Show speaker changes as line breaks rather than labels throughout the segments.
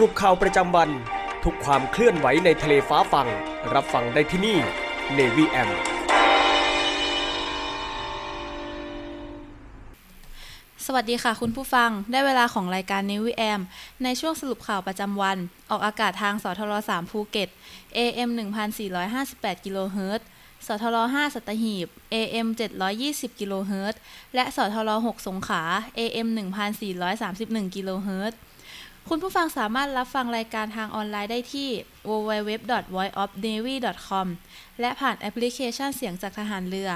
รุปข่าวประจำวัน ทุกความเคลื่อนไหวในทะเลฟ้าฟัง รับฟังได้ที่นี่ Navy M
สวัสดีค่ะคุณผู้ฟัง ได้เวลาของรายการ n นวิแอมในช่วงสรุปข่าวประจำวัน ออกอากาศทางสทร3ภูเก็ต AM 1458กิโลเฮิรตซ์สทร5สัตหีบ AM 720กิโลเฮิรตซ์และสทร6สงขลา AM 1431กิโลเฮิรตซ์ คุณผู้ฟังสามารถรับฟังรายการทางออนไลน์ได้ที่ www.voiceofnavy.com และผ่านแอปพลิเคชันเสียงจากทหารเรือ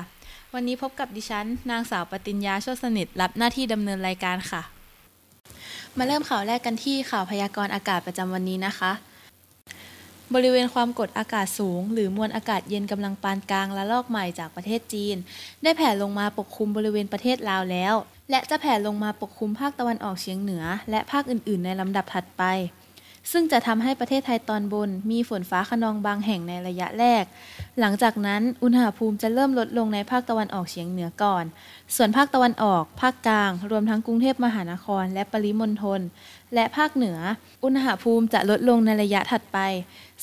วันนี้พบกับดิฉัน นางสาวปติญญาโชติสนิท รับหน้าที่ดำเนินรายการค่ะ มาเริ่มข่าวแรกกันที่ข่าวพยากรณ์อากาศประจำวันนี้นะคะ บริเวณความกดอากาศสูง หรือมวลอากาศเย็นกำลังปานกลางและลอกใหม่จากประเทศจีน ได้แผ่ลงมาปกคลุมบริเวณประเทศลาวแล้ว และจะแผ่ลงมาปกคลุมภาคตะวันออกเฉียงเหนือ และภาคอื่น ๆ ในลำดับถัดไป ซึ่งจะทำให้ประเทศไทยตอนบน มีฝนฟ้าขนองบางแห่งในระยะแรก หลังจากนั้นอุณหภูมิจะเริ่มลดลงในภาคตะวันออกเฉียงเหนือก่อน ส่วนภาคตะวันออก ภาคกลาง รวมทั้งกรุงเทพมหานคร และปริมณฑลและภาคเหนือ อุณหภูมิจะลดลงในระยะถัดไป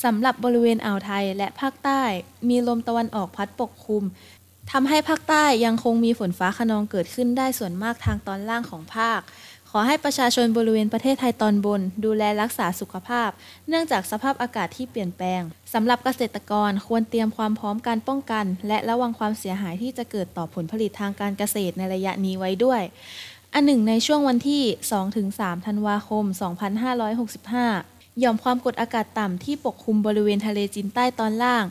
สำหรับบริเวณอ่าวไทยและภาคใต้ มีลมตะวันออกพัดปกคลุม ทำให้ภาคใต้ยังคงมีฝนฟ้าขนองเกิดขึ้นได้ส่วนมากทางตอนล่างของภาค ขอให้ประชาชนบริเวณประเทศไทยตอนบน ดูแลรักษาสุขภาพ เนื่องจากสภาพอากาศที่เปลี่ยนแปลงสำหรับเกษตรกรควรเตรียมความพร้อมการป้องกัน และระวังความเสียหายที่จะเกิดต่อผลผลิตทางการเกษตรในระยะนี้ไว้ด้วย อันหนึ่งในช่วงวันที่ 2-3 ธันวาคม 2565หย่อมความกดอากาศต่ำที่ปกคลุมบริเวณทะเลจีนใต้ตอนล่าง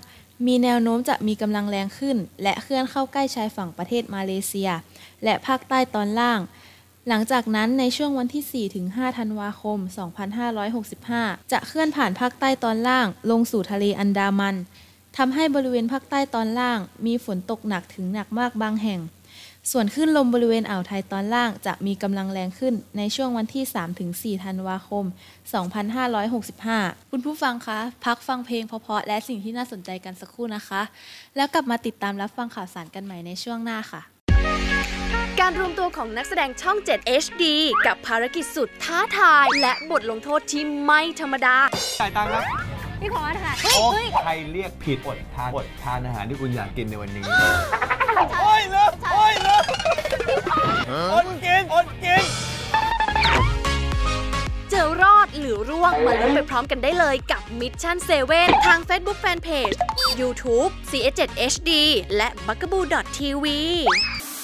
มีแนวโน้มจะมีกำลังแรงขึ้น และเคลื่อนเข้าใกล้ชายฝั่งประเทศมาเลเซีย และภาคใต้ตอนล่าง หลังจากนั้นในช่วงวันที่ 4-5 ธันวาคม 2565 จะเคลื่อนผ่านภาคใต้ตอนล่าง ลงสู่ทะเลอันดามันทำให้บริเวณภาคใต้ตอนล่าง มีฝนตกหนักถึงหนักมากบางแห่ง ส่วนคลื่นลมบริเวณอ่าวไทยตอนล่างจะมีกำลังแรงขึ้นในช่วงวันที่ 3-4 ธันวาคม 2565 คุณผู้ฟังคะ พักฟังเพลงเพราะๆและสิ่งที่น่าสนใจกันสักครู่นะคะ แล้วกลับมาติดตามรับฟังข่าวสารกันใหม่ในช่วงหน้าค่ะ
การรวมตัวของนักแสดงช่อง 7 HD กับภารกิจสุดท้าทาย และบทลงโทษที่ไม่ธรรมดา
จ่ายตังค์ครับ
พี่ขอค่ะ
โอ้ใครเรียกผิดอดทานอดทานอาหารที่คุณอยากกินในวันนี้ โอ้ยเลิกโอ้ยเลิกอดกินอดกิน
เจอรอดหรือร่วงมาลุ้นไปพร้อมกันได้เลยกับ Mission 7 ทาง Facebook Fanpage YouTube CS7 HD และ b u g a b o o TV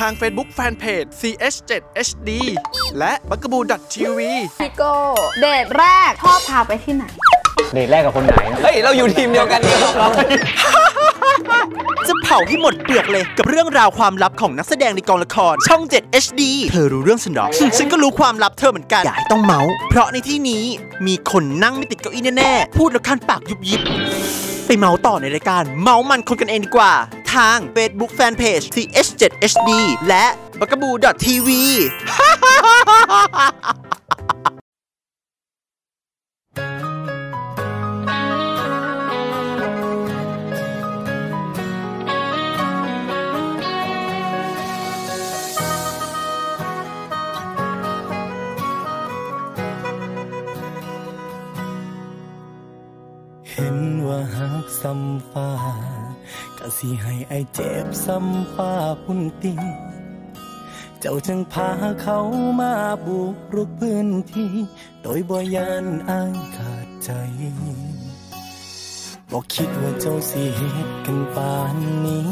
ทาง Facebook Fanpage CH7HD และ b u g a b o o TV
พี่โก้เดทแรกชอบพาไปที่ไหน
เดทแรกกับคนไหน เฮ้ย เราอยู่ทีมเดียวกันนี่เรา
จะเผาให้หมดเปลือกเลยกับเรื่องราวความลับของนักแสดงในกองละคร ช่อง 7 HD เธอรู้เรื่องฉันหรอ ฉันก็รู้ความลับเธอเหมือนกัน อย่าให้ต้องเมาส์ เพราะในที่นี้มีคนนั่งไม่ติดเก้าอี้แน่ๆ พูดแล้วคันปากยุบยิบ ไปเมาส์ต่อในรายการ เมาส์มันคนกันเองดีกว่า ทาง Facebook Fanpage TH7HD และ b u g a b o o TV
เห็นว่าหักซ้ำฟ้า ก็สิให้ไอเจ็บซ้ำฟ้าพุ่นติงเจ้าจึงพาเขามาบุกรุกพื้นที่ โดยบ่ยานอายขาดใจบอกคิดว่าเจ้าสิเหตุกันปานนี้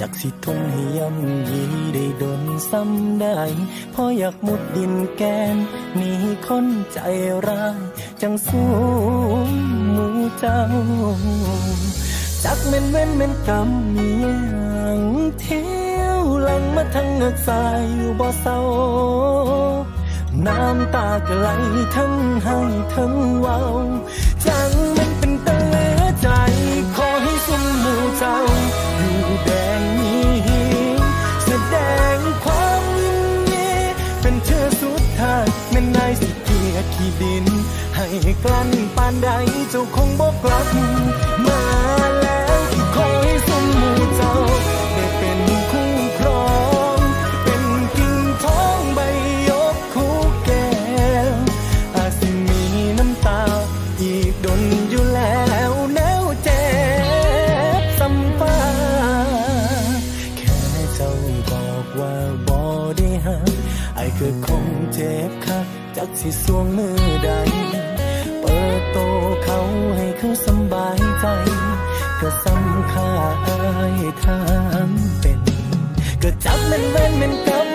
จากสิทนให้ย่ำยีได้ดนซ้ำได้เพราะอยากมุดดินแกนหนีคนใจร้ายจังสู้หมูเจ้า จักเม่นเว้นเม่นกรรมมีอย่างเที่ยวหลังมาทั้งเงือกสายอยู่บ่เศร้าน้ำตาก็ไหลทั้งให้ทั้งเว้าจังมันเป็นตะเลใจ ขอให้สมหมู่เจ้าอยู่แดงนี้แสดงความยินดีเป็นเธอสุดท้ายแม่นายสิเกียขี้ดิน ให้กลั้นปานใดเจ้าคงบอกกลับมา เจ้าได้เป็นคู่ครอง เป็นกิ่งท้องใบยกคู่แก้วอาจสิมีน้ำตา อีกดนอยู่แล้วแนวเจ็บซ้ำฟาแค่เจ้าบอกว่าบ่ได้หักไอ้ก็คงเจ็บคักจากสิสวงมือใดเปิดโตเขาให้เขาสำบ ก็สำค่าอายทำเป็น ก็จับมันเว้นมันกับ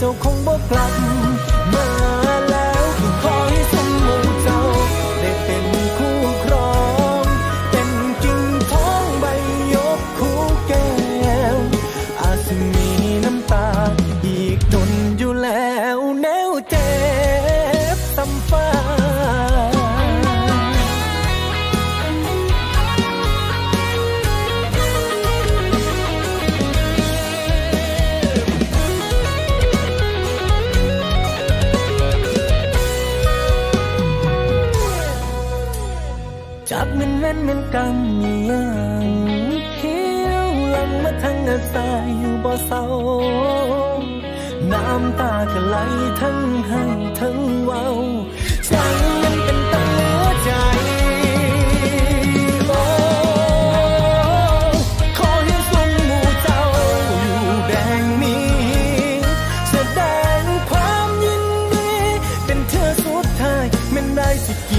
ใด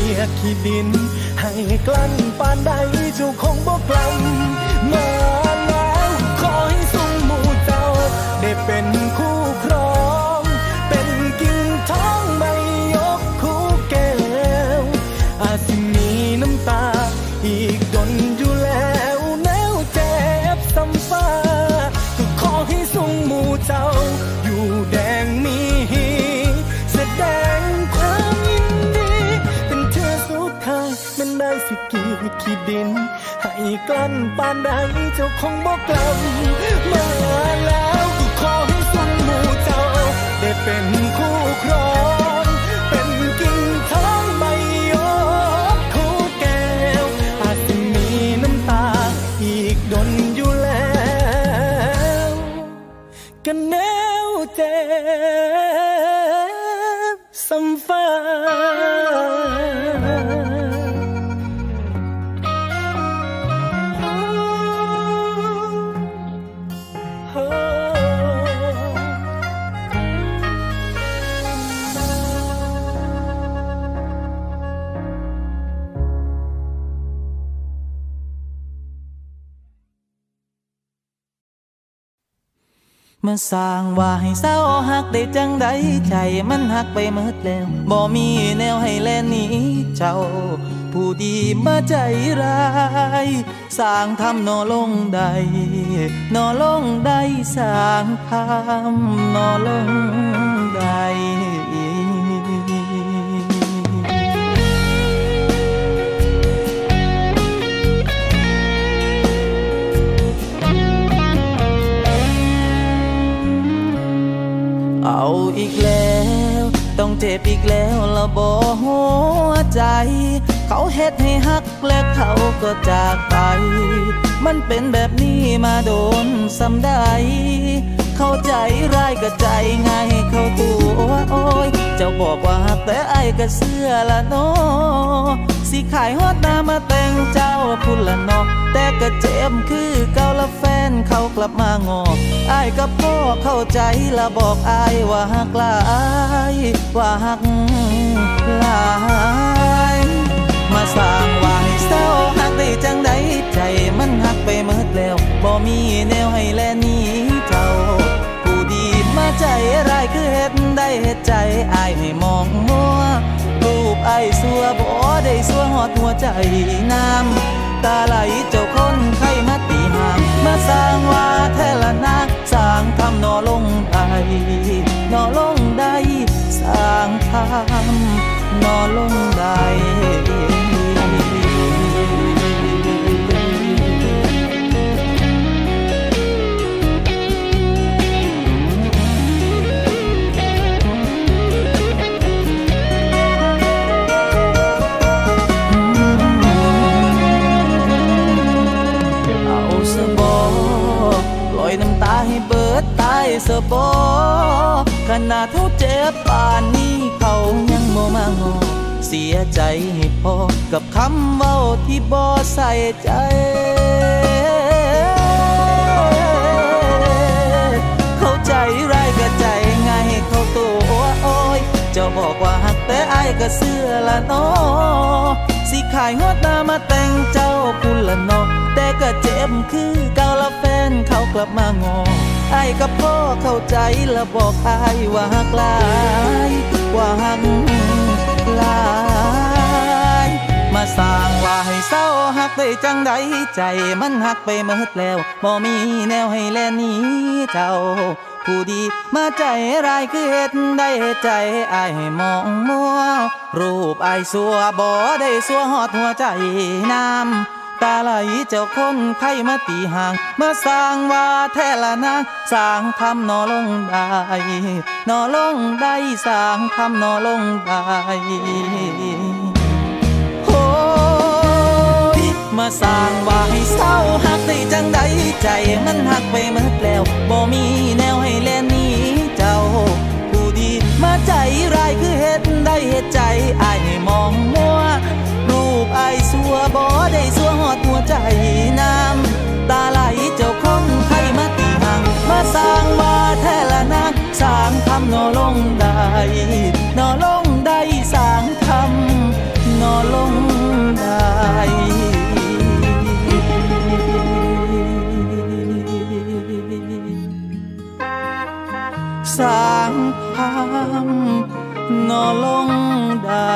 ได้สิเกียรติขี้ดิน ให้กลั้นปานใดเจ้าคงบอกลับมาแล้วขอให้สมหมู่เจ้าได้เป็น ดิน ให้กลั้นปานใดเจ้าคงบอกกลับมาแล้วก็ขอให้สมหมู่เจ้า ได้เป็นคู่ครองเป็นกิ่งทองใบยกคู่แก้ว อาจจะมีน้ำตา อีกดนอยู่แล้ว กันแน
มาสร้างว่าให้เศร้าหักได้จังใดใจมันหักไปเมิดแล้วบ่มีแนวให้แล่นหนีเจ้า ผู้ดีมาใจร้ายสร้างทำนอลงใดนอลงใดสร้างทำนอลงใด อีกแล้ว ต้องเจ็บอีกแล้วละบอหัวใจ เขาเฮ็ดให้ฮักและเขาก็จากไป มันเป็นแบบนี้มาโดนสำได้เข้าใจร้ายก็ใจง่ายเขาตัวโอ้ยเจ้าบอกว่าฮักแต่ไอ้ก็เสื้อละเนาะสิขายฮอดนามาแต่งเจ้าพุ่นละนาะแต่ก็เจ็บคือเก่าละ เขากลับมางออ้ายกับพ่อเข้าใจละบอกอ้ายว่าฮักลายว่าฮักลายมาสร้างว่าให้เศร้าฮักได้จังใดใจมันฮักไปเมิดแล้วบ่มีแนวให้แลนี้เจ้า ผู้ดีมาใจร้ายคือเฮ็ดได้เฮ็ดใจอายให้มองมัวรูปไอ้ายสัวบ่ได้สัวหอดหัวใจน้ำ ตาไหลเจ้าคนไข้มาตีหางมาสร้างว่าแทละนาสร้างทำนอลงได้นอลงได้สร้างทำนอลงได้ ดตายสบอขนาดเท่าเจ็บป่านนี้เขายังโมมางอ เสียใจให้พอกับคำเว้าที่บ่ใส่ใจเข้าใจร้ายก็ใจง่ายเขาตัวโอ้ยเจ้าบอกว่าหักแต่อายก็เสื้อละนาะสิขายฮอดหน้ามาแต่งเจ้าพุ่นละนาะแต่ก็เจ็บคือเก่าละแฟนเขากลับมางอ ไอ้กับพ่อเข้าใจและบอกไอายว่าหักลายว่าหักลาย มาสร้างว่าให้เศร้าหักได้จังใดใจมันหักไปเมิดแล้วบ่มีแนวให้แลนี้เจ้า ผู้ดีมาใจร้ายคือเฮ็ดได้ใจไอ้มองมัว รูปอายสัวบ่ได้สัวหอดหัวใจน้ำ ตาไหลเจ้าคนไข้มาตีห่างเมาสร้างว่าแท้ละนางสร้างทำนอลงได้นอลงได้สร้างทำนอลงได้โอ้ยมาสร้างว่าให้เศร้าหักได้จังใดใจมันหักไปเมิดแล้วบ่มีแนวให้แลนนี้เจ้าผู้ดีมาใจร้ายคือเฮ็ดได้เฮ็ดใจอายให้มองมัว รูปอายสัวบ่ได้สัวหอดหัวใจน้ำตาไหลเจ้าคงไข้มาตีห่างมาสร้างว่าแท้ละนางสร้างทำนอลงได้นอลงได้สร้างทำนอลงได้สร้างทำนอลงได้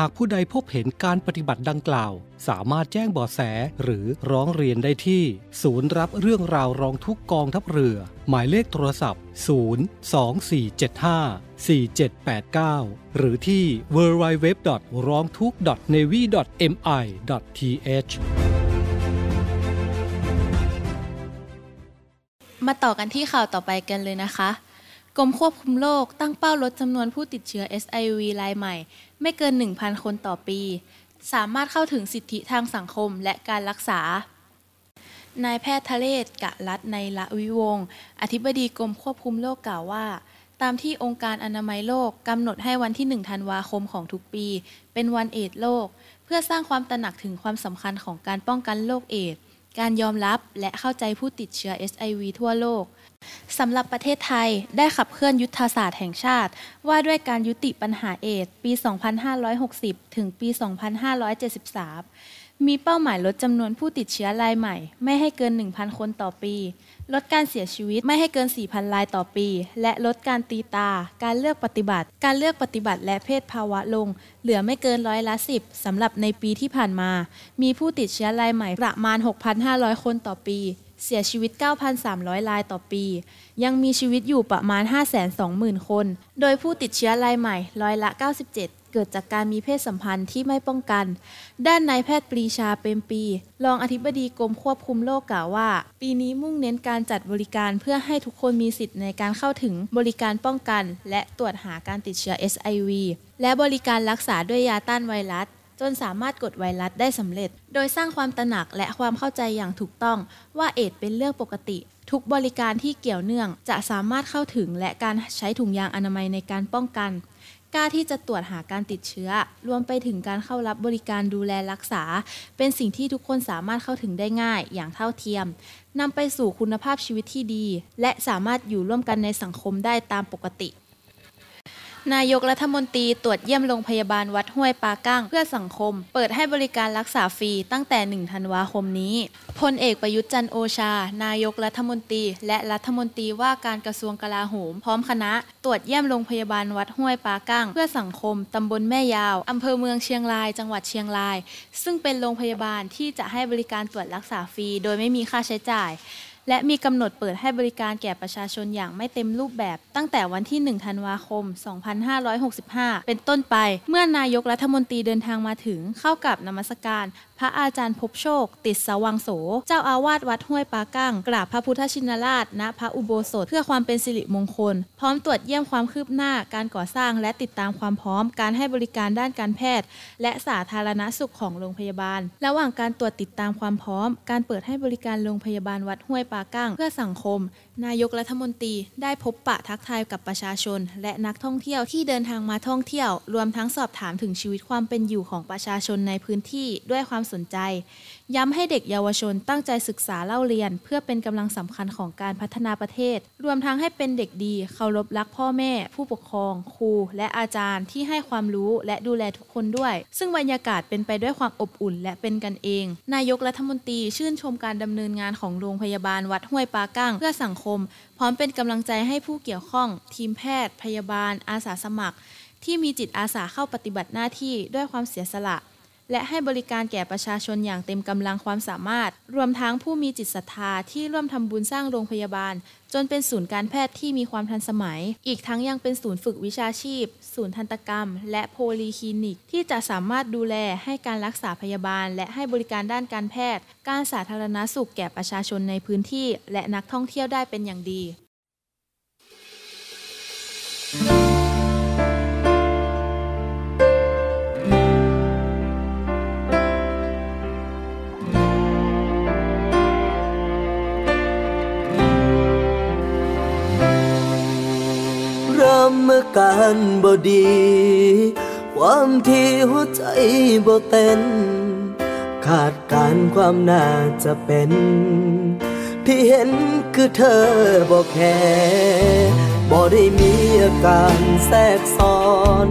หากผู้ใดพบเห็นการปฏิบัติดังกล่าว สามารถแจ้งบาะแสหรือร้องเรียนได้ที่ ศูนย์รับเรื่องราวร้องทุกกองทัพเรือ หมายเลขโทรศัพท์ 02475 4789 หรือที่ www. ร้องทุก navy mi th
มาต่อกันที่ข่าวต่อไปกันเลยนะคะ กรมควบคุมโรคตั้งเป้าลดจำนวนผู้ติดเชื้อ SIV รายใหม่ ไม่เกิน 1,000 คนต่อปี สามารถเข้าถึงสิทธิทางสังคมและการรักษา นายแพทย์ทะเลศกะรัตในละวิวง อธิบดีกรมควบคุมโรคกล่าวว่า ตามที่องค์การอนามัยโลกกำหนดให้วันที่ 1 ธันวาคมของทุกปี เป็นวันเอดโลก เพื่อสร้างความตระหนักถึงความสำคัญของการป้องกันโรคเอดส์การยอมรับและเข้าใจผู้ติดเชื้อ SIV ทั่วโลก สำหรับประเทศไทยได้ขับเคลื่อนยุทธศาสตร์แห่งชาติ ว่าด้วยการยุติปัญหาเอดส์ปี 2560 ถึงปี 2573 มีเป้าหมายลดจำนวนผู้ติดเชื้อรายใหม่ ไม่ให้เกิน 1,000 คนต่อปี ลดการเสียชีวิตไม่ให้เกิน 4,000 รายต่อปี และลดการตีตา การเลือกปฏิบัติ การเลือกปฏิบัติและเพศภาวะลง เหลือไม่เกินร้อยละ 10สำหรับในปีที่ผ่านมา มีผู้ติดเชื้อรายใหม่ประมาณ 6,500 คนต่อปี เสียชีวิต 9,300 รายต่อปี ยังมีชีวิตอยู่ประมาณ 520,000 คน โดยผู้ติดเชื้อรายใหม่ร้อยละ 97 เกิดจากการมีเพศสัมพันธ์ที่ไม่ป้องกัน ด้านนายแพทย์ปรีชาเปรมปี รองอธิบดีกรมควบคุมโรคกล่าวว่า ปีนี้มุ่งเน้นการจัดบริการเพื่อให้ทุกคนมีสิทธิ์ในการเข้าถึงบริการป้องกัน และตรวจหาการติดเชื้อ SIV และบริการรักษาด้วยยาต้านไวรัส จนสามารถกดไวรัสได้สำเร็จ โดยสร้างความตระหนักและความเข้าใจอย่างถูกต้องว่าเอดเป็นเรื่องปกติ ทุกบริการที่เกี่ยวเนื่องจะสามารถเข้าถึงและการใช้ถุงยางอนามัยในการป้องกันกล้าที่จะตรวจหาการติดเชื้อ รวมไปถึงการเข้ารับบริการดูแลรักษา เป็นสิ่งที่ทุกคนสามารถเข้าถึงได้ง่าย อย่างเท่าเทียมนำไปสู่คุณภาพชีวิตที่ดี และสามารถอยู่ร่วมกันในสังคมได้ตามปกติ นายกรัฐมนตรีตรวจเยี่ยมโรงพยาบาลวัดห้วยปากั้งเพื่อสังคม เปิดให้บริการรักษาฟรีตั้งแต่ 1 ธันวาคมนี้ พลเอกประยุทธ์จันโอชา นายกรัฐมนตรี และรัฐมนตรีว่าการกระทรวงกลาโหม พร้อมคณะ ตรวจเยี่ยมโรงพยาบาลวัดห้วยปากั้งเพื่อสังคม ตำบลแม่ยาว อำเภอเมืองเชียงราย จังหวัดเชียงราย ซึ่งเป็นโรงพยาบาลที่จะให้บริการตรวจรักษาฟรีโดยไม่มีค่าใช้จ่าย และมีกำหนดเปิดให้บริการแก่ประชาชนอย่างไม่เต็มรูปแบบ ตั้งแต่วันที่ 1 ธันวาคม 2565 เป็นต้นไป เมื่อนายกรัฐมนตรีเดินทางมาถึงเข้ากับนมัสการ พระอาจารย์พบโชค ติดสวังโส เจ้าอาวาสวัดห้วยปากั้ง กราบพระพุทธชินราช ณ พระอุโบสถเพื่อความเป็นสิริมงคล พร้อมตรวจเยี่ยมความคืบหน้า การก่อสร้างและติดตามความพร้อม การให้บริการด้านการแพทย์ และสาธารณสุขของโรงพยาบาล ระหว่างการตรวจติดตามความพร้อม การเปิดให้บริการโรงพยาบาลวัดห้วยปากั้ง เพื่อสังคม นายกรัฐมนตรีได้พบปะทักทายกับประชาชน และนักท่องเที่ยวที่เดินทางมาท่องเที่ยว รวมทั้งสอบถามถึงชีวิตความเป็นอยู่ของประชาชนในพื้นที่ด้วยความสนใจ ย้ำให้เด็กเยาวชนตั้งใจศึกษาเล่าเรียน เพื่อเป็นกำลังสำคัญของการพัฒนาประเทศ รวมทั้งให้เป็นเด็กดี เคารพรักพ่อแม่ ผู้ปกครอง ครู และอาจารย์ที่ให้ความรู้และดูแลทุกคนด้วย ซึ่งบรรยากาศเป็นไปด้วยความอบอุ่นและเป็นกันเอง นายกรัฐมนตรีชื่นชมการดำเนินงานของโรงพยาบาลวัดห้วยปากั้งเพื่อสังคม พร้อมเป็นกำลังใจให้ผู้เกี่ยวข้อง ทีมแพทย์ พยาบาล อาสาสมัคร ที่มีจิตอาสาเข้าปฏิบัติหน้าที่ด้วยความเสียสละ และให้บริการแก่ประชาชนอย่างเต็มกำลังความสามารถ รวมทั้งผู้มีจิตศรัทธาที่ร่วมทำบุญสร้างโรงพยาบาล จนเป็นศูนย์การแพทย์ที่มีความทันสมัย อีกทั้งยังเป็นศูนย์ฝึกวิชาชีพ ศูนย์ทันตกรรม และโพลีคลินิก ที่จะสามารถดูแลให้การรักษาพยาบาล และให้บริการด้านการแพทย์ การสาธารณสุขแก่ประชาชนในพื้นที่ และนักท่องเที่ยวได้เป็นอย่างดี
การบ่ดี ความที่หัวใจบ่เต้น ขาดการความน่าจะเป็น ที่เห็นคือเธอบ่แค่บ่ได้มีอาการแทรกซ้อน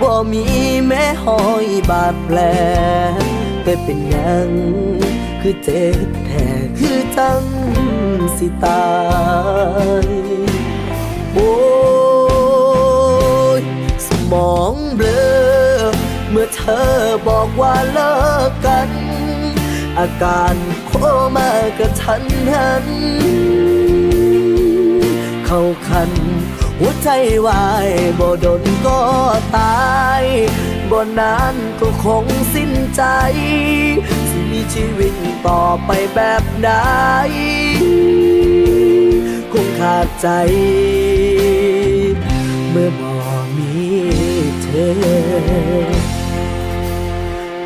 บ่มีแม้หอยบาดแผลแต่เป็นยังคือเจ็บแท้คือจังสิตาย โอ้ มองเบลอ เมื่อเธอบอกว่าเลิกกัน อาการโคมากระทันหัน เข้าคัน หัวใจวายบ่ดนก็ตายบ่นานก็คงสิ้นใจ สิมีชีวิตต่อไปแบบใดคงขาดใจ เมื่อ เธอ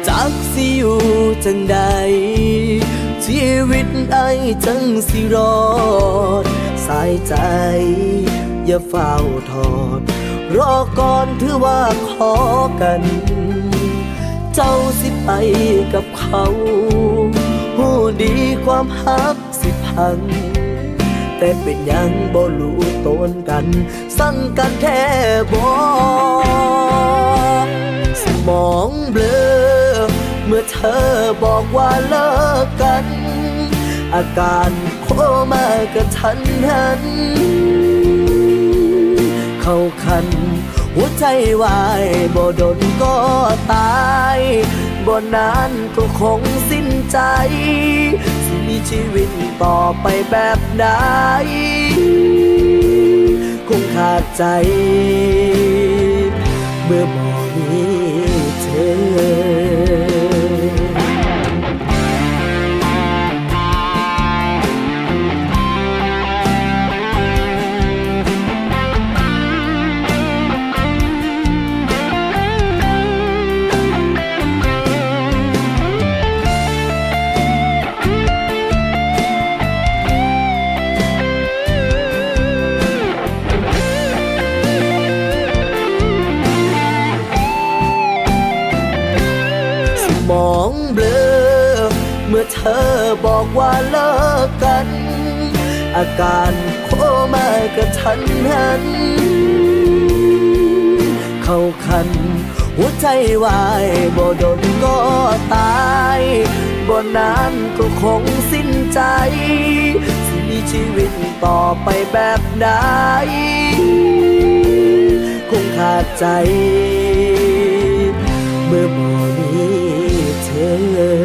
จักสิอยู่จังใด ชีวิตไอจังสิรอด สายใจ อย่าเฝ้าทอด รอก่อนถือว่าขอกัน เจ้าสิไปกับเขา ผู้ดีความฮักสิพัง แต่เป็นยังบ่รู้ตนกัน สั่งกันแท้บ่สมองเบลอ เมื่อเธอบอกว่าเลิกกัน อาการโคมากระทันหัน เข้าคัน หัวใจวายบ่ดนก็ตายบ่นานก็คงสิ้นใจ มีชีวิตต่อไปแบบไหนคงขาดใจ เมื่อม เธอบอกว่าเลิกกัน อาการโคมากระทันหัน
เข้าคัน หัวใจวายบ่โดนก็ตายบ่นานก็คงสิ้นใจ สิมีชีวิตต่อไปแบบใดคงขาดใจ เมื่อบ่มีเธอ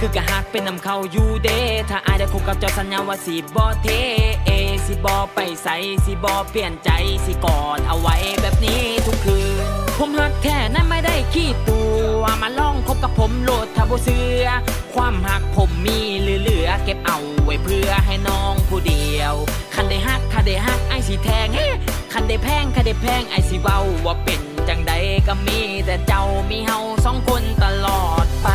คือกะหักเป็นนำเขาอยู่เดถ้าอายได้คบกับเจ้าสัญญาว่าสิบ่เทเอสิบ่ไปใสสิบ่เปลี่ยนใจสิกอดเอาไว้แบบนี้ทุกคืน ผมหักแท้นั้นไม่ได้ขี้ตัวมาลองคบกับผมโหลดถ้าบ่เสือ ความหักผมมีเหลือๆเก็บเอาไว้เพื่อให้น้องผู้เดียว คันได้หักคันได้หักไอสิแทงคันได้แพงคันได้แพงไอสิเว้าว่าเป็นจังใดก็มีแต่เจ้ามีเฮาสองคนตลอดไป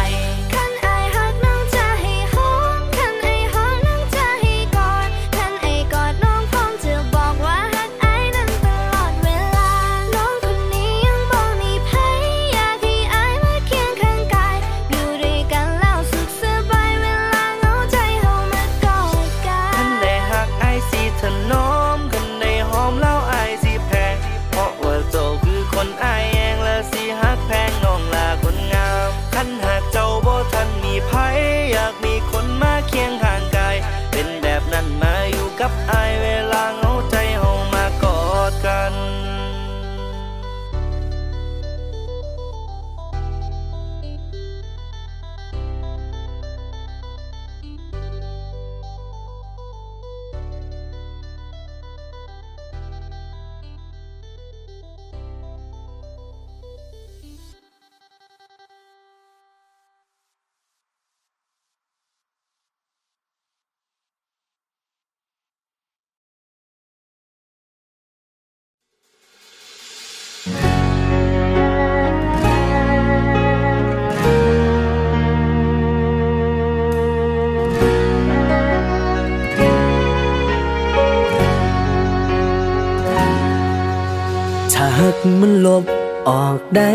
มันลบออกได้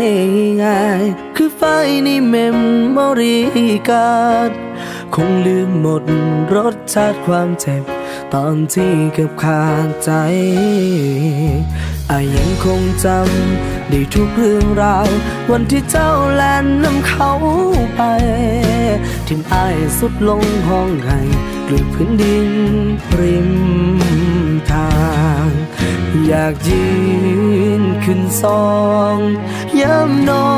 ง่าย คือไฟในเมมโมรีการ์ดคงลืมหมดรสชาติความเจ็บ ตอนที่เกือบขาดใจอายังคงจำได้ทุกเรื่องราว วันที่เจ้าแลนนำเขาไป ทิมอายสุดลงห้องไห้กลืนพื้นดินริม ทาง อยากยืนขึ้นซองย้ำน้อ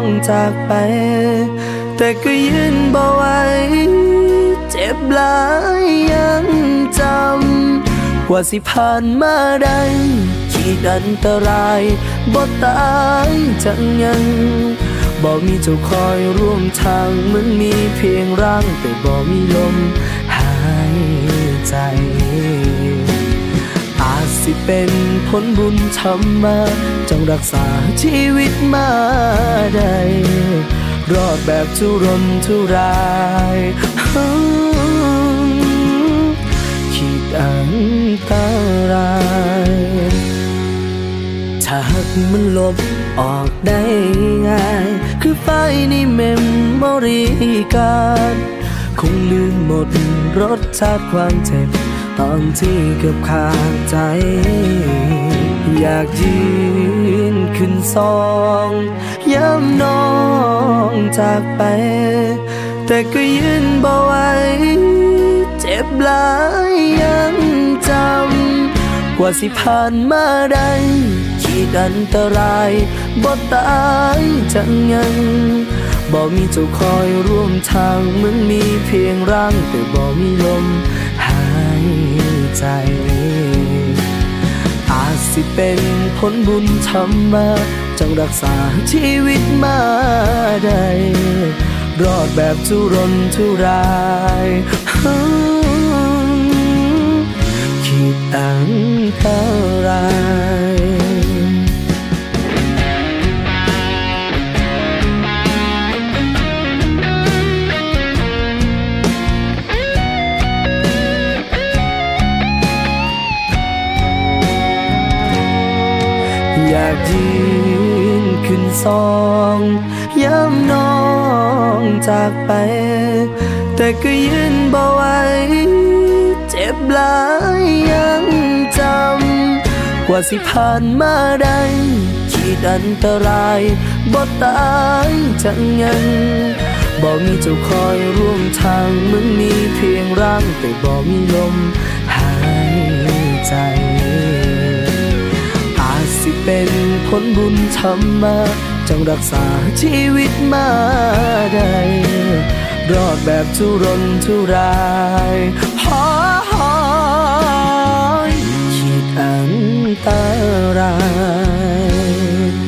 งจากไป แต่ก็ยืนบ่ไหวเจ็บหลายยังจำว่าสิผ่านมาได้ขีดอันตรายบ่ตายจังยังบ่มีเจ้าคอยร่วมทางเหมือนมีเพียงร่างแต่บ่มีลมหายใจ สิเป็นผลบุญทำมาจงรักษาชีวิตมาได้รอดแบบทุรนทุรายขีดอันตรายถ้าหากมันลบออกได้ง่าย คือไฟในเมมโมรีการ คงลืมหมดรสชาติความเจ็บ ตอนที่เกือบขาดใจ อยากยืนขึ้นซองย้ำน้องจากไป แต่ก็ยืนบ่ไหวเจ็บหลายยังจำ กว่าสิผ่านมาได้ขีดอันตรายบ่ตายจังยังบ่มีเจ้าคอยร่วมทางเหมือนมีเพียงร่างแต่บ่มีลม ใจ อาจสิเป็นผลบุญทำมาจงรักษาชีวิตมาได้รอดแบบทุรนทุรายคิดอังเท่าไร อยากยืนขึ้นซองย้ำน้องจากไป แต่ก็ยืนบ่ไหวเจ็บหลายยังจำ กว่าสิผ่านมาได้ขีดอันตรายบ่ตายจังยังบ่มีเจ้าคอยร่วมทางเหมือนมีเพียงร่างแต่บ่มีลมหายใจ เป็นผลบุญทำมา จงรักษาชีวิตมาได้รอดแบบทุรนทุรายหอยขีดอันตราย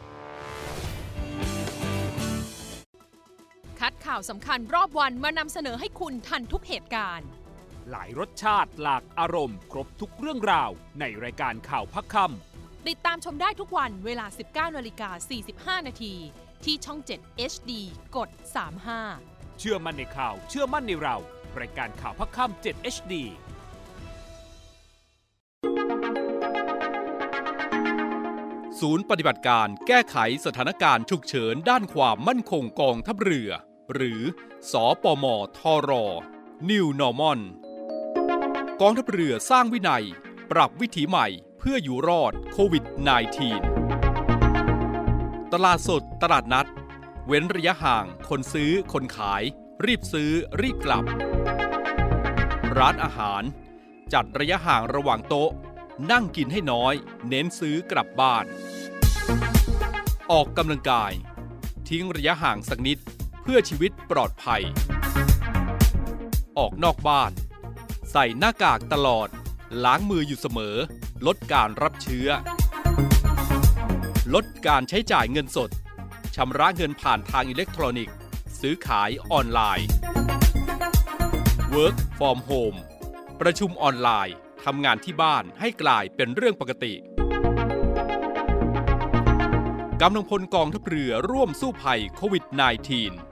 ข่าวสำคัญรอบวันมานำเสนอให้คุณทันทุกเหตุการณ์
หลายรสชาติหลากอารมณ์ ครบทุกเรื่องราว ในรายการข่าวพักค
ติดตามชมได้ทุกวันเวลา 19นาฬิกา45 นาที ที่ช่อง 7 HD กด 35ำ
เชื่อมั่นในข่าวเชื่อมั่นในเรา รายการข่าวพักคำ7 HD
ศูนย์ปฏิบัติการแก้ไขสถานการณ์ฉุกเฉินด้านความมั่นคงกองทัพเรือ หรือสอปมทร New Normal กองทัพเรือสร้างวินัย ปรับวิถีใหม่เพื่ออยู่รอดโควิด -19 ตลาดสดตลาดนัด เว้นระยะห่างคนซื้อคนขาย รีบซื้อรีบกลับ ร้านอาหาร จัดระยะห่างระหว่างโต๊ะ นั่งกินให้น้อย เน้นซื้อกลับบ้าน ออกกำลังกาย ทิ้งระยะห่างสักนิด เพื่อชีวิตปลอดภัย ออกนอกบ้าน ใส่หน้ากากตลอด ล้างมืออยู่เสมอ ลดการรับเชื้อ ลดการใช้จ่ายเงินสดชำระเงินผ่านทางอิเล็กทรอนิกส์ ซื้อขายออนไลน์ Work from home ประชุมออนไลน์ทำงานที่บ้านให้กลายเป็นเรื่องปกติกำลังพลกองทัพเรือร่วมสู้ภัยโควิด -19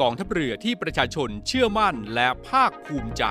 กองทัพเรือที่ประชาชนเชื่อมั่นและภาคภูมิใจ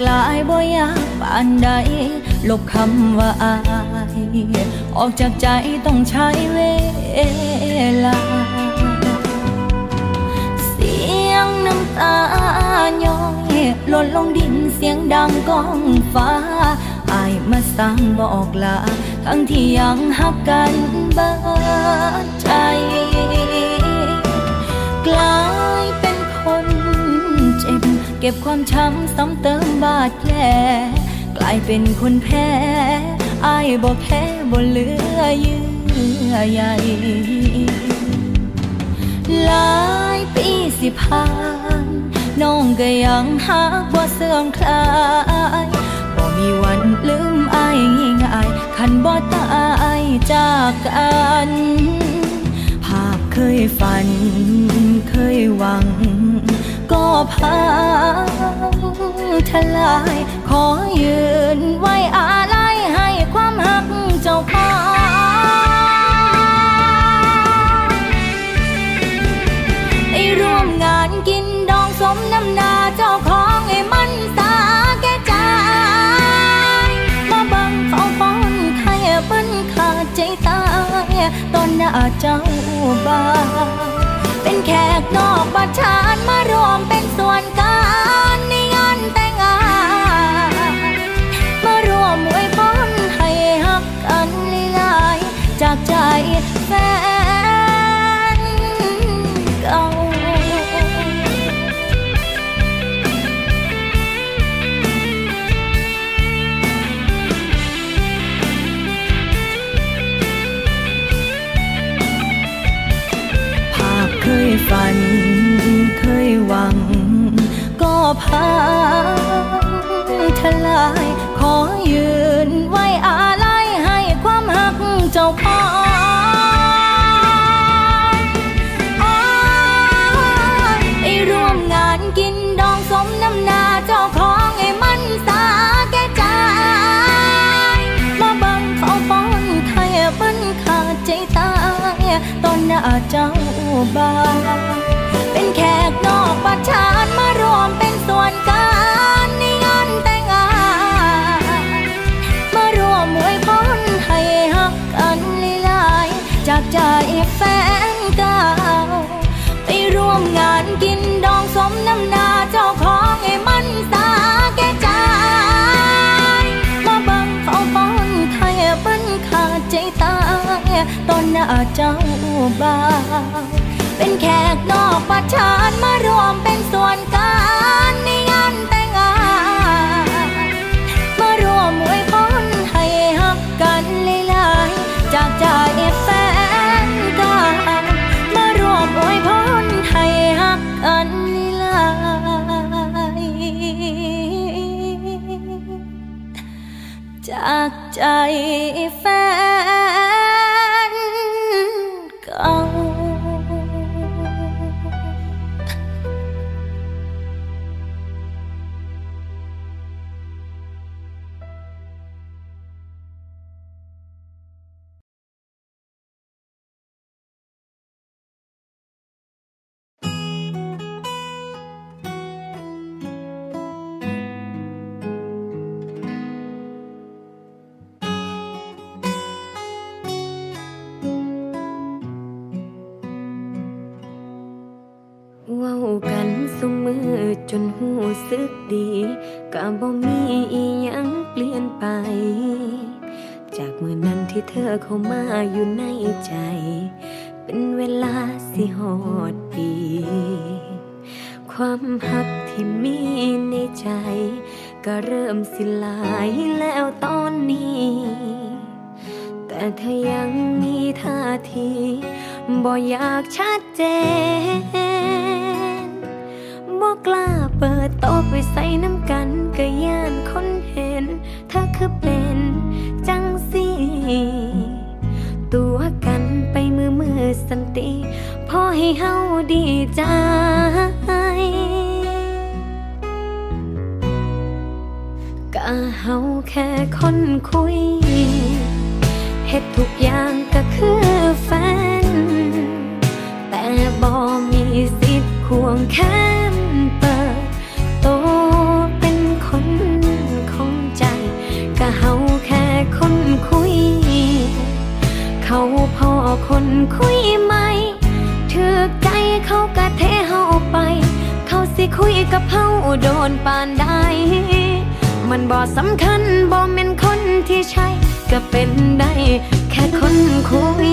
ออกจากลายบ่ยากปานใด ลบคำว่าอาย ออกจากใจต้องใช้เวลา เสียงน้ำตาย้อยหล่นลงดินเสียงดังก้องฟ้า อายมาสั่งบอกลา ทั้งที่ยังหักกันบิดใจ กลาย เก็บความช้ำซ้ำเติมบาดแผลกลายเป็นคนแพ้อายบอกแค่บ่เหลือเยื่อใยหลายปีสิผ่านน้องก็ยังหักบ่เสื่อมคลายบ่มีวันลืมอายง่ายๆคันบ่ตายจากกัน ภาพเคยฝันเคยหวัง พังทลาย ขอยืนไว้อาลัยให้ความหักเจ้าของไอ้ร่วมงานกินดองสมน้ำนาเจ้าของไอ้มันสาแก่ใจ มาบังเขาป้อนไข่เปิ้นขาดใจตายตอนหน้าเจ้าบ่าวเป็นแขกนอกบ้านชานมารวม วนกลา ก็พังทลาย ขอยืนไว้อาลัยให้ความหักเจ้าของไอ้ร่วมงานกินดองสมน้ำนาเจ้าของไอ้มันสาแก่ใจมาบังเขาป้อนไทยเปิ้นขาดใจตายตอนหน้าเจ้าบ่าน น้าเจ้าบ่าวเป็นแขกนอกบ้านชานมารวมเป็นส่วนกางในงานแต่งงานมารวมอวยพรให้ฮักกันหลายๆจากใจแฟนก่ามารวมอวยพรให้ฮักกันหลายจากใจ
ริ่มสิลายแล้วตอนนี้ แต่เธอยังมีท่าทีบ่อยากชัดเจนบ่กล้าเปิดโต๊ะไปใส่น้ำกันก็ย่านคนเห็น เธอคือเป็นจังสีตัวกันไปมือมือสันติ พอให้เฮาดีใจ แค่คนคุยเฮ็ดทุกอย่างก็คือแฟน แต่บ่มีสิทธิ์ควงแขนเปิดโตเป็นคนของใจ ก็เฮาแค่คนคุย เขาพอคนคุยไหมถือใจเขากะเทเฮาไป เขาสิคุยกับเฮาโดนปานใด มันบ่สำคัญบ่แม่นคนที่ใช่ ก็เป็นได้แค่คนคุย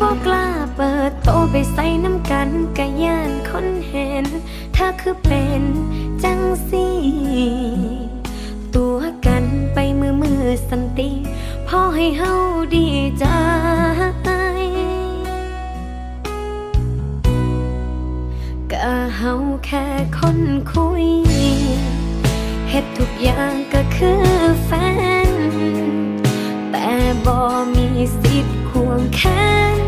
บ่กล้าเปิดโตะไปใส่น้ำกันกะย่านคนเห็น ถ้าคือเป็นจังสี สันติพอให้เฮาดีใจก็เฮาแค่คนคุยเฮ็ดทุกอย่างก็คือแฟน แต่บ่มีสิทธิ์ควงแขน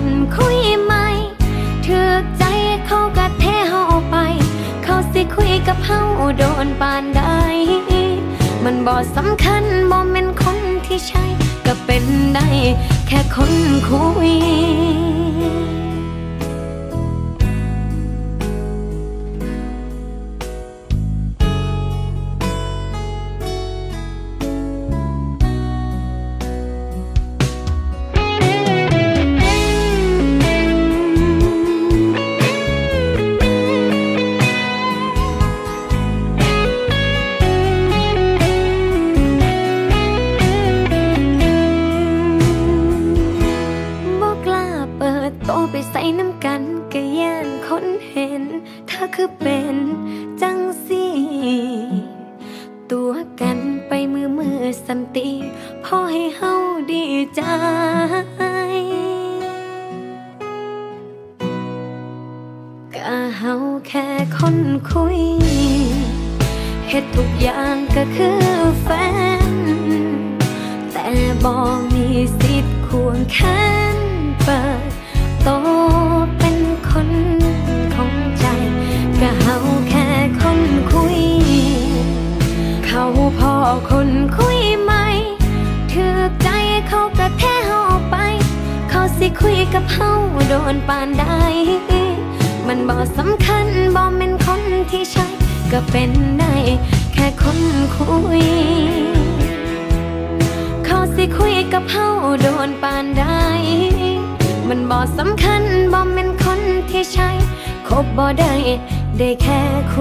คนคุยไหมถือใจเขากะเทเฮาไป เขาสิคุยกับเฮาโดนปานใดมันบ่สำคัญบ่แม่นคนที่ใช่ก็เป็นได้แค่คนคุย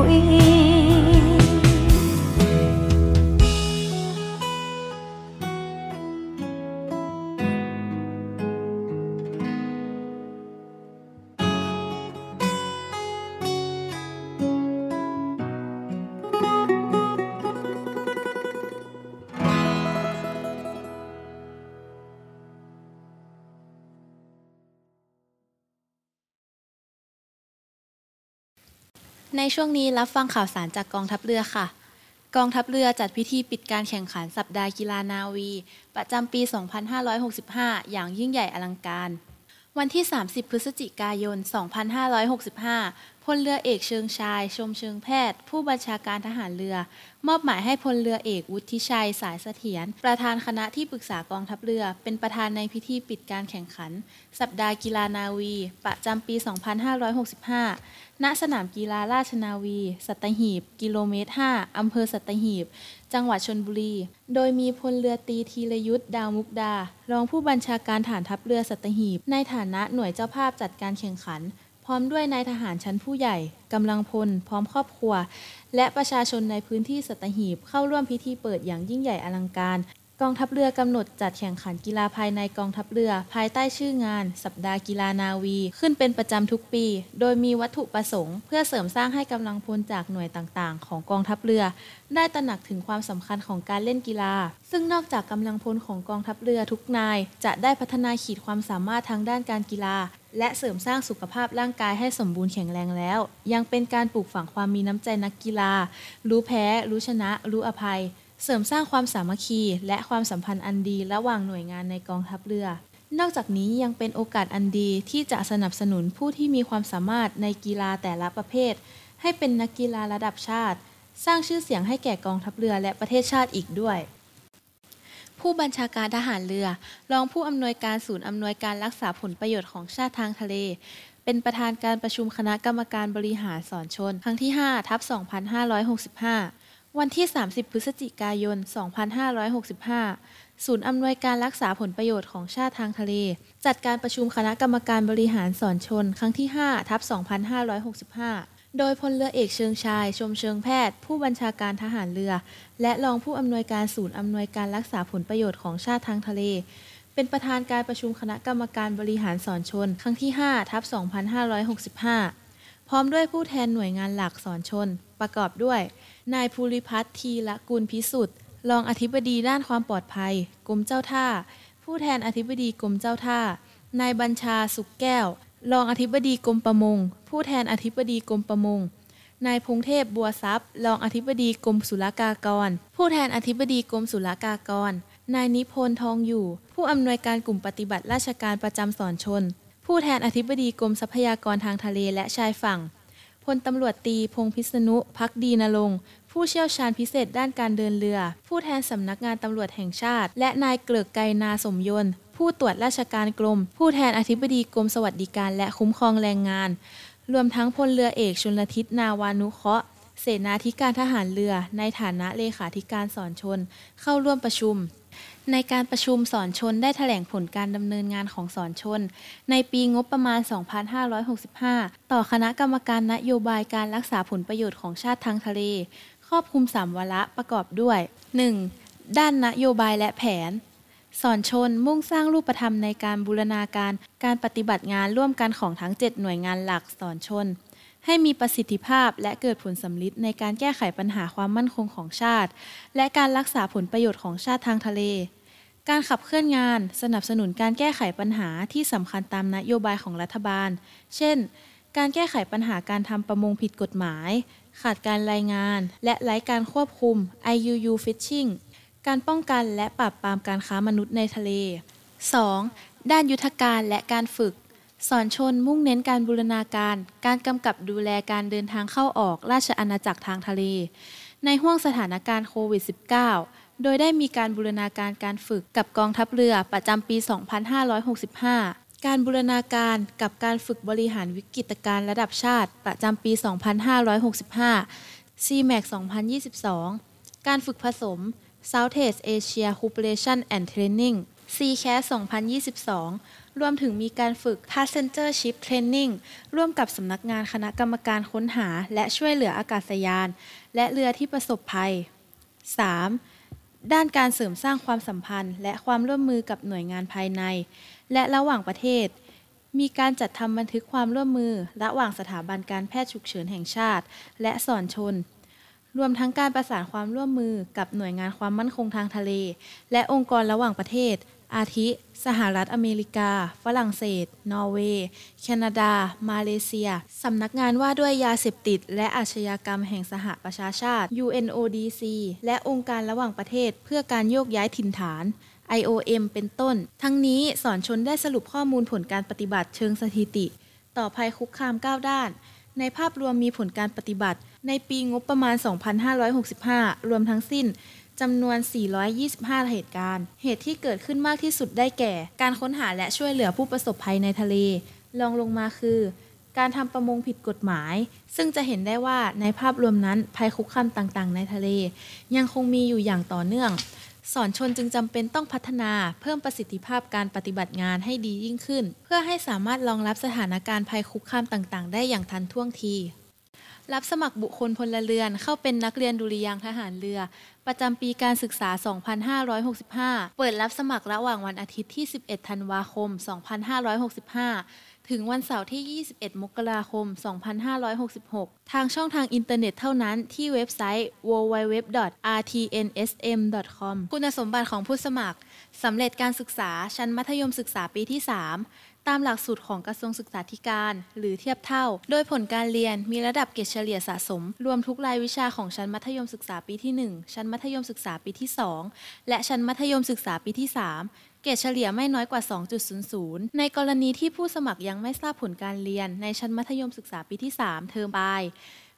แใน
ช่วงนี้รับฟังข่าวสารจากกองทัพเรือค่ะ กองทัพเรือจัดพิธีปิดการแข่งขันสัปดาห์กีฬานาวี ประจำปี 2565 อย่างยิ่งใหญ่อลังการ วันที่ 30 พฤศจิกายน 2565 พลเรือเอกเชิงชาย ชมเชิงแพทย์ ผู้บัญชาการทหารเรือ มอบหมายให้พลเรือเอกวุฒิชัย สายเสถียร ประธานคณะที่ปรึกษากองทัพเรือ เป็นประธานในพิธีปิดการแข่งขัน สัปดาห์กีฬานาวี ประจำปี 2565 ณสนามกีฬาราชนาวี สัตหีบ กิโลเมตร 5 อำเภอสัตหีบ จังหวัดชนบุรี โดยมีพลเรือตีธีรยุทธ์ดาวมุกดา รองผู้บัญชาการฐานทัพเรือสัตหีบ ในฐานะหน่วยเจ้าภาพจัดการแข่งขัน พร้อมด้วยนายทหารชั้นผู้ใหญ่ กำลังพล พร้อมครอบครัว และประชาชนในพื้นที่สัตหีบเข้าร่วมพิธีเปิดอย่างยิ่งใหญ่อลังการ กองทัพเรือกำหนดจัดแข่งขันกีฬาภายในกองทัพเรือ ภายใต้ชื่องาน สัปดาห์กีฬานาวี ขึ้นเป็นประจำทุกปี โดยมีวัตถุประสงค์ เพื่อเสริมสร้างให้กำลังพลจากหน่วยต่างๆ ของกองทัพเรือ ได้ตระหนักถึงความสำคัญของการเล่นกีฬา ซึ่งนอกจากกำลังพลของกองทัพเรือทุกนาย จะได้พัฒนาขีดความสามารถทางด้านการกีฬา และเสริมสร้างสุขภาพร่างกายให้สมบูรณ์แข็งแรงแล้ว ยังเป็นการปลูกฝังความมีน้ำใจนักกีฬา รู้แพ้ รู้ชนะ รู้อภัย เสริมสร้างความสามัคคี และความสัมพันธ์อันดีระหว่างหน่วยงานในกองทัพเรือ นอกจากนี้ยังเป็นโอกาสอันดีที่จะสนับสนุนผู้ที่มีความสามารถในกีฬาแต่ละประเภท ให้เป็นนักกีฬาระดับชาติ สร้างชื่อเสียงให้แก่กองทัพเรือและประเทศชาติอีกด้วย ผู้บัญชาการทหารเรือ รองผู้อำนวยการศูนย์อำนวยการรักษาผลประโยชน์ของชาติทางทะเลเป็นประธานการประชุมคณะกรรมการบริหารสอนชน ครั้งที่ 5 ทับ 2565 วันที่ 30 พฤศจิกายน 2565 ศูนย์อำนวยการรักษาผลประโยชน์ของชาติทางทะเล จัดการประชุมคณะกรรมการบริหารสอนชน ครั้งที่ 5 ทับ 2565 โดยพลเรือเอกเชิงชาย ชมเชิงแพทย์ ผู้บัญชาการทหารเรือ และรองผู้อำนวยการศูนย์อำนวยการรักษาผลประโยชน์ของชาติทางทะเล เป็นประธานการประชุมคณะกรรมการบริหารสอนชน ครั้งที่ 5 ทับ 2565 พร้อมด้วยผู้แทนหน่วยงานหลักสอนชน ประกอบด้วย นายภูริพัฒน์ทีละกุลพิสุทธิ์รองอธิบดีด้านความปลอดภัย กรมเจ้าท่า ผู้แทนอธิบดีกรมเจ้าท่านายบัญชาสุขแก้ว รองอธิบดีกรมประมง ผู้แทนอธิบดีกรมประมงนายพงเทพบัวทรัพย์ รองอธิบดีกรมศุลกากร ผู้แทนอธิบดีกรมศุลกากร นายนิพนธ์ทองอยู่ ผู้อำนวยการกลุ่มปฏิบัติราชการประจำสอนชน ผู้แทนอธิบดีกรมทรัพยากรทางทะเลและชายฝั่ง พลตำรวจตีพงพิษณุพักดีนรงผู้เชี่ยวชาญพิเศษด้านการเดินเรือ ผู้แทนสำนักงานตำรวจแห่งชาติ และนายเกลือกไกรนาสมยนต์ผู้ตรวจราชการกรม ผู้แทนอธิบดีกรมสวัสดิการและคุ้มครองแรงงาน รวมทั้งพลเรือเอกชนลทิศนาวานุเคราะห์เสนาธิการทหารเรือในฐานะเลขาธิการสอนชน เข้าร่วมประชุม ในการประชุมสอนชนได้แถลงผลการดำเนินงานของสอนชน ในปีงบประมาณ 2565 ต่อคณะกรรมการนโยบายการรักษาผลประโยชน์ของชาติทางทะเล ครอบคลุม 3 วาระประกอบด้วย 1. ด้านนโยบายและแผน สอนชนมุ่งสร้างรูปธรรมในการบูรณาการการปฏิบัติงานร่วมกันของทั้ง 7 หน่วยงานหลักสอนชนให้มีประสิทธิภาพและเกิดผลสำลิดในการแก้ไขปัญหาความมั่นคงของชาติ และการรักษาผลประโยชน์ของชาติทางทะเล การขับเคลื่อนงานสนับสนุนการแก้ไขปัญหาที่สำคัญตามนโยบายของรัฐบาล เช่น การแก้ไขปัญหาการทำประมงผิดกฎหมาย ขาดการรายงาน และไร้การควบคุม IUU Fishing การป้องกันและปราบปรามการค้ามนุษย์ในทะเล 2. ด้านยุทธการและการฝึก สอนชนมุ่งเน้นการบูรณาการ การกำกับดูแลการเดินทางเข้าออกราชอาณาจักรทางทะเล ในห่วงสถานการณ์โควิด -19 โดยได้มีการบูรณาการการฝึกกับกองทัพเรือประจำปี 2565 การบูรณาการกับการฝึกบริหารวิกฤตการณ์ระดับชาติประจำปี 2565 CMAC 2022 การฝึกผสม Southeast Asia Cooperation and Training CCAS 2022 รวมถึงมีการฝึก Passenger Ship Training ร่วมกับสำนักงานคณะกรรมการค้นหา และช่วยเหลืออากาศยาน และเรือที่ประสบภัย 3. ด้านการเสริมสร้างความสัมพันธ์ และความร่วมมือกับหน่วยงานภายใน และระหว่างประเทศ มีการจัดทำบันทึกความร่วมมือ ระหว่างสถาบันการแพทย์ฉุกเฉินแห่งชาติ และสอนชน รวมทั้งการประสานความร่วมมือกับหน่วยงานความมั่นคงทางทะเล และองค์กรระหว่างประเทศ อาทิ สหรัฐอเมริกา ฝรั่งเศส นอร์เวย์ แคนาดา มาเลเซีย สำนักงานว่าด้วยยาเสพติด และอาชญากรรมแห่งสหประชาชาติ UNODC และองค์การระหว่างประเทศเพื่อการโยกย้ายถิ่นฐาน IOM เป็นต้น ทั้งนี้สอนชนได้สรุปข้อมูลผลการปฏิบัติเชิงสถิติ ต่อภัยคุกคาม 9 ด้าน ในภาพรวมมีผลการปฏิบัติ ในปีงบประมาณ 2565 รวมทั้งสิ้น จำนวน 425 เหตุการณ์ เหตุที่เกิดขึ้นมากที่สุดได้แก่ การค้นหาและช่วยเหลือผู้ประสบภัยในทะเลรองลงมาคือ การทำประมงผิดกฎหมาย ซึ่งจะเห็นได้ว่าในภาพรวมนั้นภัยคุกคามต่างๆ ในทะเล ยังคงมีอยู่อย่างต่อเนื่อง สอนชนจึงจำเป็นต้องพัฒนาเพิ่มประสิทธิภาพการปฏิบัติงานให้ดียิ่งขึ้น เพื่อให้สามารถรองรับสถานการณ์ภัยคุกคามต่างๆ ได้อย่างทันท่วงที รับสมัครบุคคลพลเรือน เข้าเป็นนักเรียนดุริยางคทหารเรือ ประจำปีการศึกษา 2565 เปิดรับสมัครระหว่างวันอาทิตย์ที่ 11 ธันวาคม 2565 ถึงวันเสาร์ที่ 21 มกราคม 2566 ทางช่องทางอินเทอร์เน็ตเท่านั้นที่เว็บไซต์ www.rtnsm.com คุณสมบัติของผู้สมัครสำเร็จการศึกษาชั้นมัธยมศึกษาปีที่ 3 ตามหลักสูตรของกระทรวงศึกษาธิการ หรือเทียบเท่า โดยผลการเรียนมีระดับเกรดเฉลี่ยสะสม รวมทุกรายวิชาของชั้นมัธยมศึกษาปีที่ 1 ชั้นมัธยมศึกษาปีที่ 2 และชั้นมัธยมศึกษาปีที่ 3เกรดเฉลี่ยไม่น้อยกว่า 2.00 ในกรณีที่ผู้สมัครยังไม่ทราบผลการเรียนในชั้นมัธยมศึกษาปีที่ 3 เทอมปลาย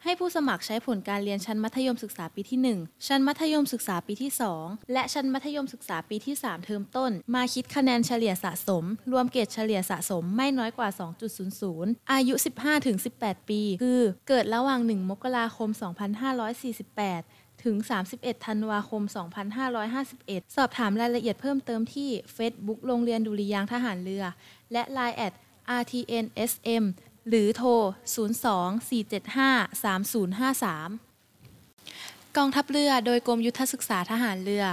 ให้ผู้สมัครใช้ผลการเรียนชั้นมัธยมศึกษาปีที่ 1 ชั้นมัธยมศึกษาปีที่ 2 และชั้นมัธยมศึกษาปีที่ 3 เทอมต้น มาคิดคะแนนเฉลี่ยสะสม รวมเกรดเฉลี่ยสะสมไม่น้อยกว่า 2.00 อายุ 15-18 ปี คือเกิดระหว่าง 1 มกราคม 2548ถึง 31 ธันวาคม 2551 สอบถามรายละเอียดเพิ่มเติมที่ Facebook โรงเรียนดุริยางทหารเรือ และ Line at rtnsm หรือโทร 02-475-3053 กองทัพเรือโดยกรมยุทธศึกษาทหารเรือ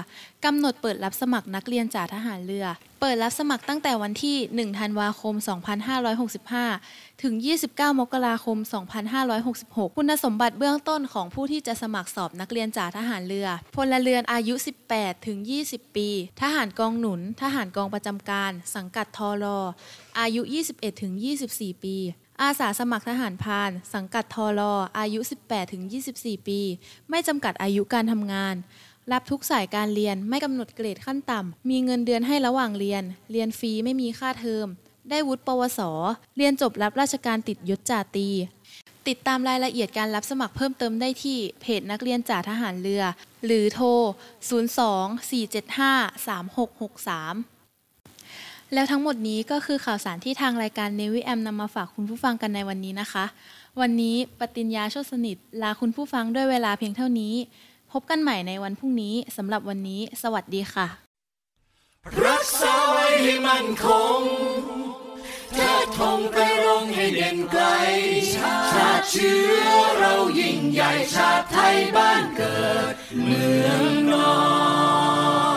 กำหนดเปิดรับสมัครนักเรียนจ่าทหารเรือ เปิดรับสมัครตั้งแต่วันที่ 1 ธันวาคม 2565 ถึง 29 มกราคม 2566 คุณสมบัติเบื้องต้นของผู้ที่จะสมัครสอบนักเรียนจ่าทหารเรือ พลเรือนอายุ 18 ถึง 20 ปี ทหารกองหนุน ทหารกองประจำการ สังกัดทอรออายุ 21 ถึง 24 ปี อาสาสมัครทหารพาน สังกัดทอรออายุ 18-24 ปี ไม่จำกัดอายุการทำงาน รับทุกสายการเรียนไม่กำหนดเกรดขั้นต่ำ มีเงินเดือนให้ระหว่างเรียน เรียนฟรีไม่มีค่าเทอม ได้วุฒิปวส เรียนจบรับราชการติดยศจ่าตี ติดตามรายละเอียดการรับสมัครเพิ่มเติมได้ที่เพจนักเรียนจ่าทหารเรือ หรือโทร 02-475-3663 แล้วทั้งหมดนี้ก็คือข่าวสารที่ทางรายการเนวิแอมนำมาฝากคุณผู้ฟังกันในวันนี้นะคะ วันนี้ปติญญาโชสนิท ลาคุณผู้ฟังด้วยเวลาเพียงเท่านี้ พบกันใหม่ในวันพรุ่งนี้สำหรับวันนี้ สวัสดีค่ะ
รักษาไว้ให้มันคงเทิดธงไปรงให้เด่นไกล ชาติเชื้อเรายิ่งใหญ่ชาติไทยบ้านเกิด เมืองนอน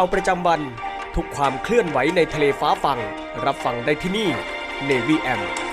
ข่าวประจำวัน ทุกความเคลื่อนไหวในทะเลฟ้าฟัง รับฟังได้ที่นี่ Navy M